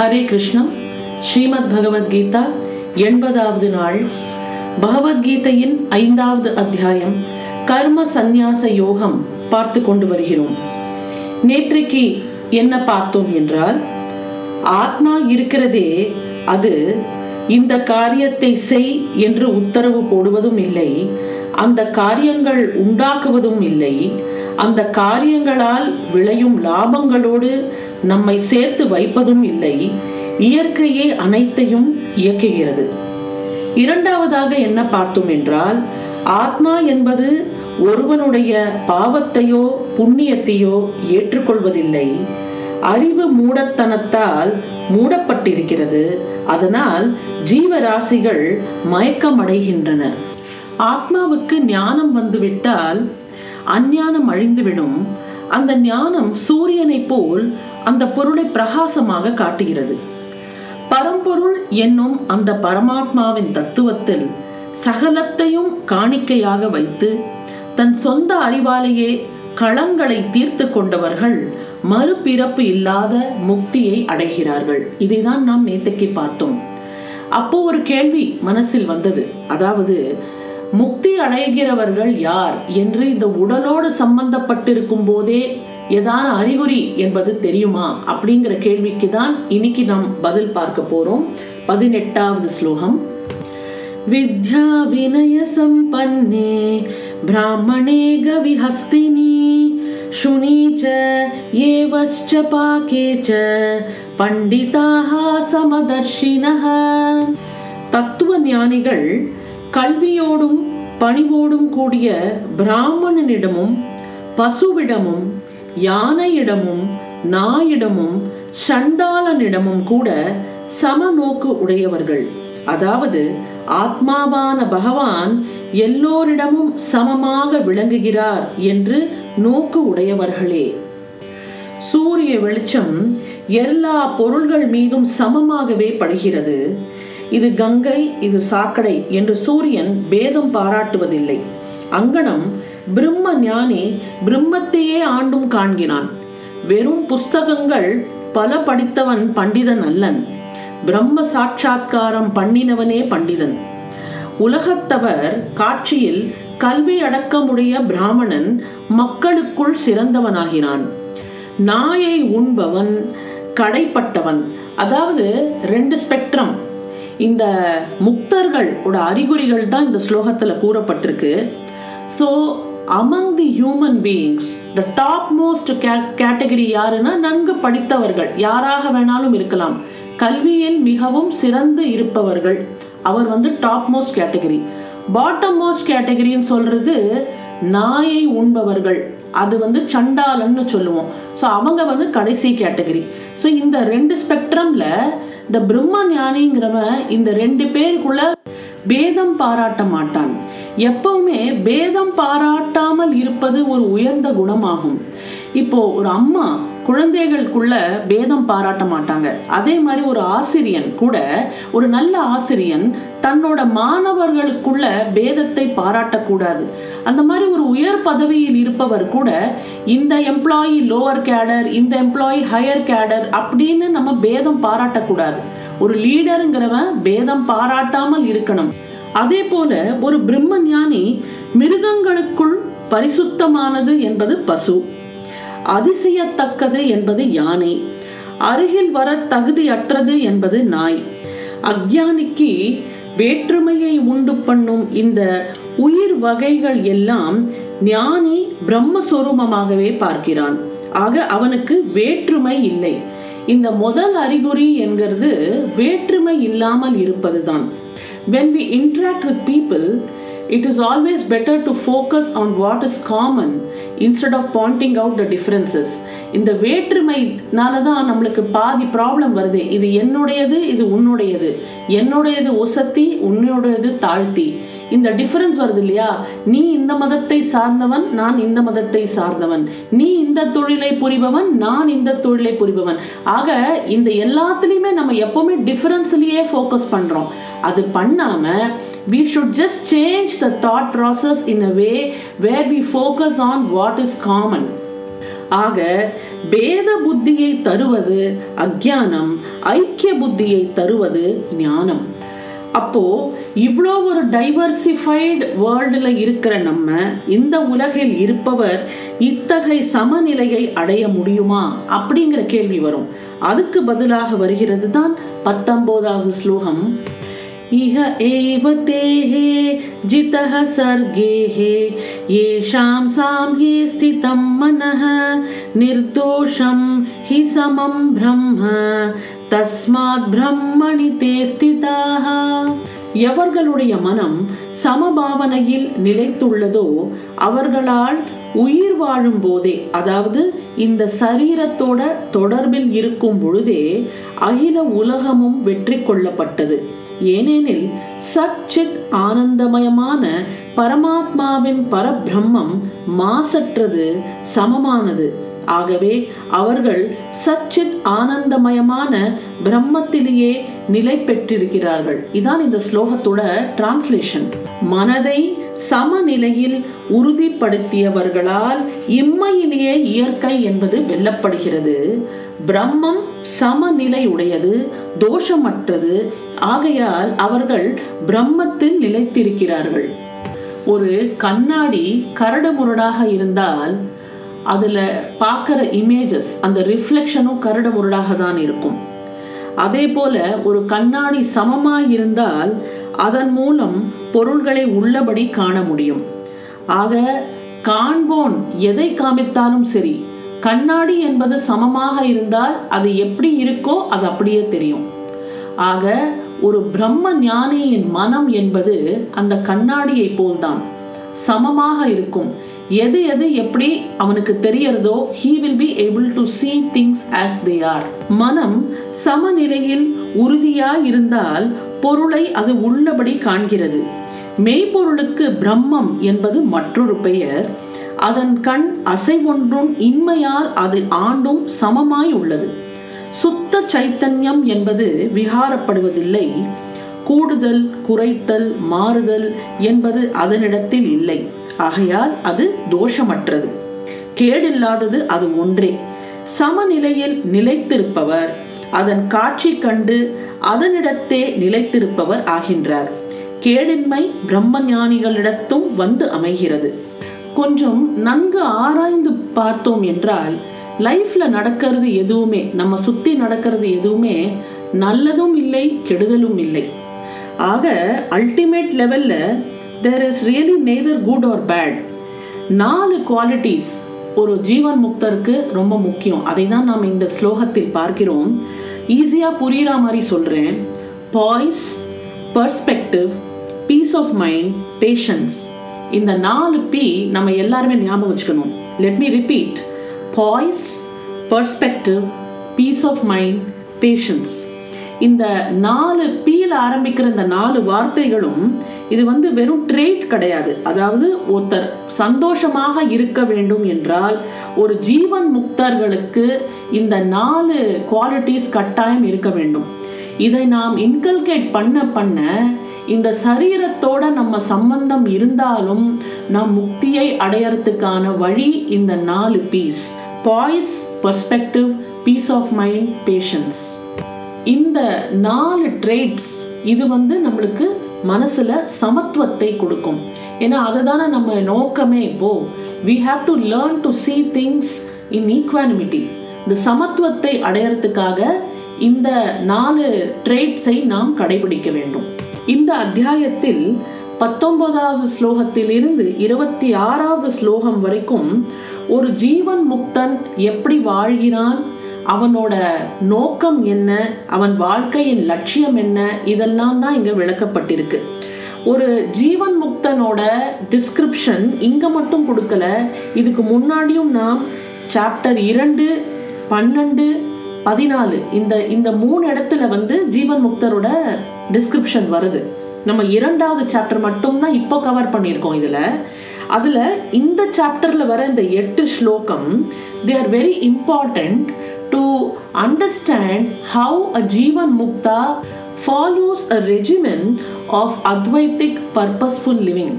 ஹரே கிருஷ்ணம். ஸ்ரீமத் பகவத்கீதா எண்பதாவது நாள். பகவத்கீதையின் ஐந்தாவது அத்தியாயம் கர்ம சந்நியாச யோகம் பார்த்து கொண்டு வருகிறோம். நேற்றைக்கு என்ன பார்த்தோம் என்றால் ஆத்மா இருக்கிறதே அது இந்த காரியத்தை செய் என்று உத்தரவு போடுவதும் இல்லை அந்த காரியங்கள் உண்டாக்குவதும் இல்லை அந்த காரியங்களால் விளையும் லாபங்களோடு நம்மை சேர்த்து வைப்பதும் இல்லை இயற்கையே அனைத்தையும் இயக்குகிறது. இரண்டாவதாக என்ன பார்த்தோம் என்றால் ஆத்மா என்பது ஒருவனுடைய பாவத்தையோ புண்ணியத்தையோ ஏற்றுக்கொள்வதில்லை. அறிவு மூடத்தனத்தால் மூடப்பட்டிருக்கிறது. அதனால் ஜீவராசிகள் மயக்கமடைகின்றன. ஆத்மாவுக்கு ஞானம் வந்துவிட்டால் அஞ்ஞானம் அழிந்துவிடும். அந்த ஞானம் சூரியனைப் போல் அந்த பொருளை பிரகாசமாக காட்டுகிறது. பரம்பொருள் என்னும் அந்த பரமாத்மாவின் தத்துவத்தில் சகலத்தையும் காணிக்கையாக வைத்து தன் சொந்த அறிவாலேயே களங்களை தீர்த்து கொண்டவர்கள் மறுபிறப்பு இல்லாத முக்தியை அடைகிறார்கள். இதைதான் நாம் நேத்தைக்கு பார்த்தோம். அப்போ ஒரு கேள்வி மனசில் வந்தது. அதாவது முக்தி அடைகிறவர்கள் யார் என்று இந்த உடலோடு சம்பந்தப்பட்டிருக்கும் போதே ஏதான அறிகுறி என்பது தெரியுமா அப்படிங்கிற கேள்விக்கு தான் இன்னைக்கு நாம் பதில் பார்க்க போறோம் பதினெட்டாவது ஸ்லோகம் வித்யா வினய சம்பன்னே பிராமணே கவிஹஸ்தினி शुनी च एवश्च पाके च பண்டிதாக சமதர்ஷினः தத்துவ ஞானிகள் கல்வியோடும் பணிவோடும் கூடிய பிராமணனிடமும் பசுவிடமும் யானையிடமும் நாயிடமும் சண்டாளனிடமும் கூட சமநோக்கு உடையவர்கள். அதாவது ஆத்மாவான பகவான் எல்லோரிடமும் சமமாக விளங்குகிறார் என்று நோக்கு உடையவர்களே. சூரிய வெளிச்சம் எல்லா பொருள்கள் மீதும் சமமாகவே படுகிறது. இது கங்கை இது சாக்கடை என்று சூரியன் பேதம் பாராட்டுவதில்லை. அங்கனம் பிரம்ம ஞானி பிரம்மத்தையே ஆண்டும் காண்கிறான். வெறும் புஸ்தகங்கள் பல படித்தவன் பண்டிதன் அல்லன். பிரம்ம சாட்சா்காரம் பண்ணினவனே பண்டிதன். உலகத்தவர் காட்சியில் கல்வி அடக்கமுடைய பிராமணன் மக்களுக்குள் சிறந்தவனாகிறான். நாயை உண்பவன் கடைப்பட்டவன் அதாவது ரெண்டு ஸ்பெக்ட்ரம். இந்த முக்தர்களோட அறிகுறிகள் தான் இந்த ஸ்லோகத்தில் கூறப்பட்டிருக்கு. So among the human beings the top most category யாருன்னா நன்கு படித்தவர்கள். யாராக வேணாலும் இருக்கலாம். கல்வியில் மிகவும் சிறந்து இருப்பவர்கள். அவர் வந்து top most category bottom most கேட்டகரின்னு சொல்றது நாயை உண்பவர்கள். அது வந்து சண்டாலன்னு சொல்லுவோம். ஸோ அவங்க வந்து கடைசி கேட்டகரி ஸோ இந்த ரெண்டு ஸ்பெக்ட்ரம்ல இந்த பிரம்ம ஞானிங்கிறவன் இந்த ரெண்டு பேருக்குள்ள பேதம் பாராட்ட மாட்டான். எப்பவுமே பேதம் பாராட்டாமல் இருப்பது ஒரு உயர்ந்த குணமாகும். இப்போ ஒரு அம்மா குழந்தைகளுக்குள்ள பேதம் பாராட்ட மாட்டாங்க. அதே மாதிரி ஒரு ஆசிரியன் கூட ஒரு நல்ல ஆசிரியன் தன்னோட மாணவர்களுக்குள்ள பேதத்தை பாராட்டக்கூடாது. அந்த மாதிரி ஒரு உயர் பதவியில் இருப்பவர் கூட இந்த எம்ப்ளாயி லோவர் கேடர் இந்த எம்ப்ளாயி ஹையர் கேடர் அப்படின்னு நம்ம பேதம் பாராட்டக்கூடாது. ஒரு லீடருங்கிறவன் பேதம் பாராட்டாமல் இருக்கணும். அதே போல ஒரு பிரம்ம ஞானி மிருகங்களுக்குள் பரிசுத்தமானது என்பது பசு. அதிசயத்தக்கது என்பது யானை. அருகில் வர தகுதியற்றது என்பது நாய். அக்ஞானிக்கு வேற்றுமையை உண்டு பண்ணும் இந்த உயிர் வகைகள் எல்லாம் ஞானி பிரம்மஸ்வரூபமாகவே பார்க்கிறான். ஆக அவனுக்கு வேற்றுமை இல்லை. இந்த முதல் அறிகுறி என்கிறது வேற்றுமை இல்லாமல் இருப்பதுதான். When we interact with people it is always better to focus on what is common instead of pointing out the differences இந்த வேற்றுமைனால தான் நம்மளுக்கு பாதி ப்ராப்ளம் வருது இது என்னுடையது இது உன்னுடையது என்னுடையது ஒசத்தி உன்னுடையது தாழ்த்தி இந்த டிஃபரன்ஸ் வருது இல்லையா? நீ இந்த மதத்தை சார்ந்தவன் நான் இந்த மதத்தை சார்ந்தவன். நீ இந்த தொழிலை புரிபவன் நான் இந்த தொழிலை புரிபவன். ஆக இந்த எல்லாத்துலேயுமே நம்ம எப்போவுமே டிஃபரன்ஸ்லேயே ஃபோக்கஸ் பண்ணுறோம் அது பண்ணாம we should just change the thought process in a way where we focus on what is common. ஆக பேத புத்தியை தருவது அக்ஞானம் ஐக்கிய புத்தியை தருவது ஞானம். அப்போ இவ்வளோ ஒரு டைவர்சிஃபைடு வேர்ல்டில் இருக்கிற நம்ம இந்த உலகில் இருப்பவர் இத்தகை சமநிலையை அடைய முடியுமா அப்படிங்கிற கேள்வி வரும் அதுக்கு பதிலாக வருகிறது தான் பத்தொன்பதாவது ஸ்லோகம் इह एव तेः जितः सर्गेः येषां साम्ये स्थितं मनः निर्दोषं हि समं ब्रह्म தஸ்மாத் பிரம்மணி தே ஸ்திதாக எவர்களுடைய மனம் சமபாவனையில் நிலைத்துள்ளதோ அவர்களால் உயிர் வாழும் போதே அதாவது இந்த சரீரத்தோட தொடர்பில் இருக்கும் பொழுதே அகில உலகமும் வெற்றி கொள்ளப்பட்டது. ஏனெனில் சச்சித் ஆனந்தமயமான பரமாத்மாவின் பரபிரம்மம் மாசற்றது சமமானது. ஆகவே அவர்கள் சச்சித் ஆனந்தமயமான பிரம்மத்திலேயே நிலை பெற்றிருக்கிறார்கள். இதான் இந்த ஸ்லோகத்தோட டிரான்ஸ்லேஷன் மனதை சமநிலையில் உறுதிப்படுத்தியவர்களால் இம்மையிலேயே இயற்கை என்பது வெல்லப்படுகிறது. பிரம்மம் சமநிலை உடையது தோஷமற்றது. ஆகையால் அவர்கள் பிரம்மத்தில் நிலைத்திருக்கிறார்கள். ஒரு கண்ணாடி கரடுமுரடாக இருந்தால் அதில் பார்க்குற இமேஜஸ் அந்த ரிஃப்ளெக்ஷனும் கரடுமுரடாக தான் இருக்கும். அதே போல ஒரு கண்ணாடி சமமாக இருந்தால் அதன் மூலம் பொருள்களை உள்ளபடி காண முடியும். ஆக காண்போன் எதை காமித்தாலும் சரி கண்ணாடி என்பது சமமாக இருந்தால் அது எப்படி இருக்கோ அது அப்படியே தெரியும். ஆக ஒரு பிரம்ம ஞானியின் மனம் என்பது அந்த கண்ணாடியை போல்தான். சமமாக இருக்கும். எது எது எப்படி அவனுக்கு தெரியறதோ he will be able to see things as they are மனம் சமநிலையில் உறுதியா இருந்தால் பொருளை அது உள்ளபடி காண்கிறது. மெய்ப்பொருளுக்கு பிரம்மம் என்பது மற்றொரு பெயர். அதன் கண் அசை ஒன்றும் இன்மையால் அது ஆண்டும் சமமாய் உள்ளது. சுத்த சைத்தன்யம் என்பது விகாரப்படுவதில்லை. கூடுதல் குறைத்தல் மாறுதல் என்பது அதனிடத்தில் இல்லை. ஆகையால் அது தோஷமற்றது. கேடில்லாதது அது ஒன்றே. சமநிலையில் நிலைத்திருப்பவர் அதன் காட்சி கண்டு அதனிடத்தே நிலைத்திருப்பவர் ஆகின்றார். கேடின்மை பிரம்ம ஞானிகளிடத்தும் வந்து அமைகிறது. கொஞ்சம் நன்கு ஆராய்ந்து பார்த்தோம் என்றால் லைஃப்ல நடக்கிறது எதுவுமே நம்ம சுத்தி நடக்கிறது எதுவுமே நல்லதும் இல்லை கெடுதலும் இல்லை. ஆக அல்டிமேட் லெவல்ல there is really neither good or bad நாலு குவாலிட்டிஸ் ஒரு ஜீவன் முக்தருக்கு ரொம்ப முக்கியம். அதை தான் நாம் இந்த ஸ்லோகத்தில் பார்க்கிறோம். ஈஸியாக புரிகிற மாதிரி சொல்கிறேன் poise perspective peace of mind patience இந்த நாலு பி நம்ம எல்லாருமே ஞாபகம் வச்சுக்கணும். Let me repeat poise perspective peace of mind patience இந்த நாலு பீல ஆரம்பிக்கிற இந்த நாலு வார்த்தைகளும் இது வந்து வெறும் ட்ரேட் கிடையாது. அதாவது ஒருத்தர் சந்தோஷமாக இருக்க வேண்டும் என்றால் ஒரு ஜீவன் முக்தர்களுக்கு இந்த நாலு குவாலிட்டிஸ் கட்டாயம் இருக்க வேண்டும். இதை நாம் இன்கல்கேட் பண்ண பண்ண இந்த சரீரத்தோட நம்ம சம்பந்தம் இருந்தாலும் நம் முக்தியை அடையறதுக்கான வழி இந்த நாலு P's poise perspective peace of mind patience இந்த நாலு ட்ரேட்ஸ் இது வந்து நம்மளுக்கு மனசுல சமத்துவத்தை கொடுக்கும். ஏன்னா அதை தானே நம்ம நோக்கமே இப்போ. We have to learn to see things in equanimity இந்த சமத்துவத்தை அடையறதுக்காக இந்த நாலு ட்ரேட்ஸை நாம் கடைபிடிக்க வேண்டும். இந்த அத்தியாயத்தில் பத்தொன்பதாவது ஸ்லோகத்தில் இருந்து இருபத்தி ஆறாவது ஸ்லோகம் வரைக்கும் ஒரு ஜீவன் முக்தன் எப்படி வாழ்கிறான்? அவனோட நோக்கம் என்ன? அவன் வாழ்க்கையின் லட்சியம் என்ன? இதெல்லாம் தான் இங்கே விளக்கப்பட்டிருக்கு. ஒரு ஜீவன் முக்தனோட டிஸ்கிரிப்ஷன் இங்கே மட்டும் கொடுக்கல. இதுக்கு முன்னாடியும் நாம் சாப்டர் இரண்டு பன்னெண்டு பதினாலு இந்த இந்த மூணு இடத்துல வந்து ஜீவன் முக்தரோட டிஸ்கிரிப்ஷன் வருது. நம்ம இரண்டாவது சாப்டர் மட்டும்தான் இப்போ கவர் பண்ணியிருக்கோம் இதில். அதில் இந்த சாப்டரில் வர இந்த எட்டு ஸ்லோகம் they are very important to understand how a Jeevan Mukta follows a regiment of Advaitic purposeful living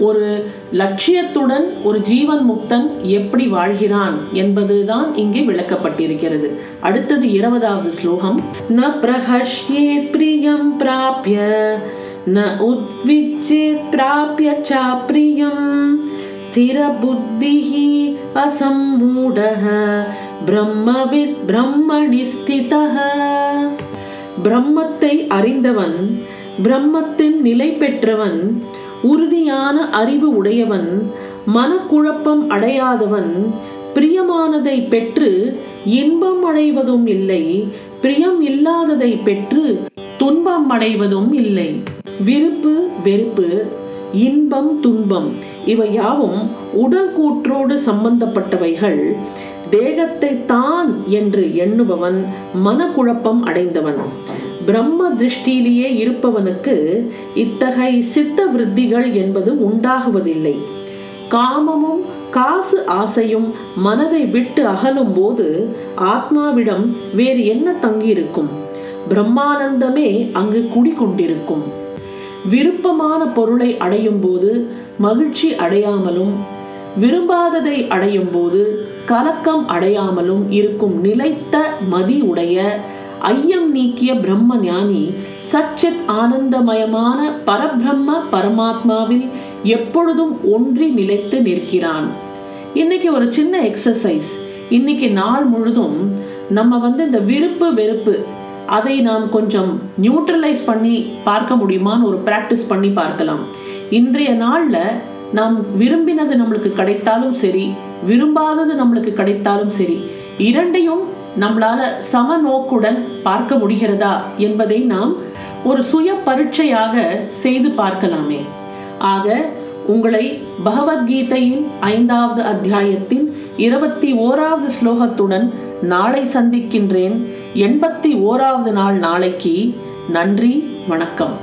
ஒரு லட்சியத்துடன் ஒரு ஜீவன் முக்தன் எப்படி வாழ்கிறான் என்பதுதான் இங்கே விளக்கப்பட்டிருக்கிறது. அடுத்தது இருபதாவது ஸ்லோகம். ந பிரஹஷ்யே பிரியம் பிராப்ய ந உத்விஜ்யேத் பிராப்ய சாப்ரியம் ஸ்திர புத்திஹி அசம்மூடக பிரம்மவித் பிரம்மணி ஸ்திதः பிரம்மத்தை அறிந்தவன் பிரம்மத்தின் நிலை பெற்றவன் உறுதியான அறிவு உடையவன் மனக்குழப்பம் அடையாதவன் பிரியமானதை பெற்று இன்பம் அடைவதும் இல்லை பிரியம் இல்லாததை பெற்று துன்பம் அடைவதும் இல்லை. விருப்பு வெறுப்பு இன்பம் துன்பம் இவை யாவும் உடல் கூற்றோடு சம்பந்தப்பட்டவைகள். தேகத்தை தான் என்று எண்ணுபவன் மனக்குழப்பம் அடைந்தவன். பிரம்ம திருஷ்டியிலேயே இருப்பவனுக்கு இத்தகை சித்த விருத்திகள் என்பது உண்டாகுவதில்லை. காமமும் காசு ஆசையும் மனதை விட்டு அகலும் போது ஆத்மாவிடம் வேறு என்ன தங்கியிருக்கும்? பிரம்மானந்தமே அங்கு குடிகொண்டிருக்கும். விருப்பமான பொருளை அடையும் போது மகிழ்ச்சி அடையாமலும் விரும்பாததை அடையும் போது கலக்கம் அடையாமலும் இருக்கும் நிலைத்த மதி உடைய ஐயம் நீக்கிய பிரம்ம ஞானி சச்சித் ஆனந்தமயமான பரபிரம்ம பரமாத்மாவில் எப்பொழுதும் ஒன்றி நிலைத்து நிற்கிறான். இன்னைக்கு ஒரு சின்ன எக்ஸசைஸ் இன்னைக்கு நாள் முழுதும் நம்ம வந்து இந்த விருப்பு வெறுப்பு அதை நாம் கொஞ்சம் நியூட்ரலைஸ் பண்ணி பார்க்க முடியுமான்னு ஒரு ப்ராக்டிஸ் பண்ணி பார்க்கலாம். இன்றைய நாளில் நாம் விரும்பினது நம்மளுக்கு கிடைத்தாலும் சரி விரும்பாதது நம்மளுக்கு கிடைத்தாலும் சரி இரண்டையும் நம்மளால சம நோக்குடன் பார்க்க முடிகிறதா என்பதை நாம் ஒரு சுய பரீட்சையாக செய்து பார்க்கலாமே. ஆக உங்களை பகவத்கீதையின் ஐந்தாவது அத்தியாயத்தின் இருபத்தி ஓராவது ஸ்லோகத்துடன் நாளை சந்திக்கின்றேன். எண்பத்தி ஓராவது நாள் நாளைக்கு நன்றி வணக்கம்.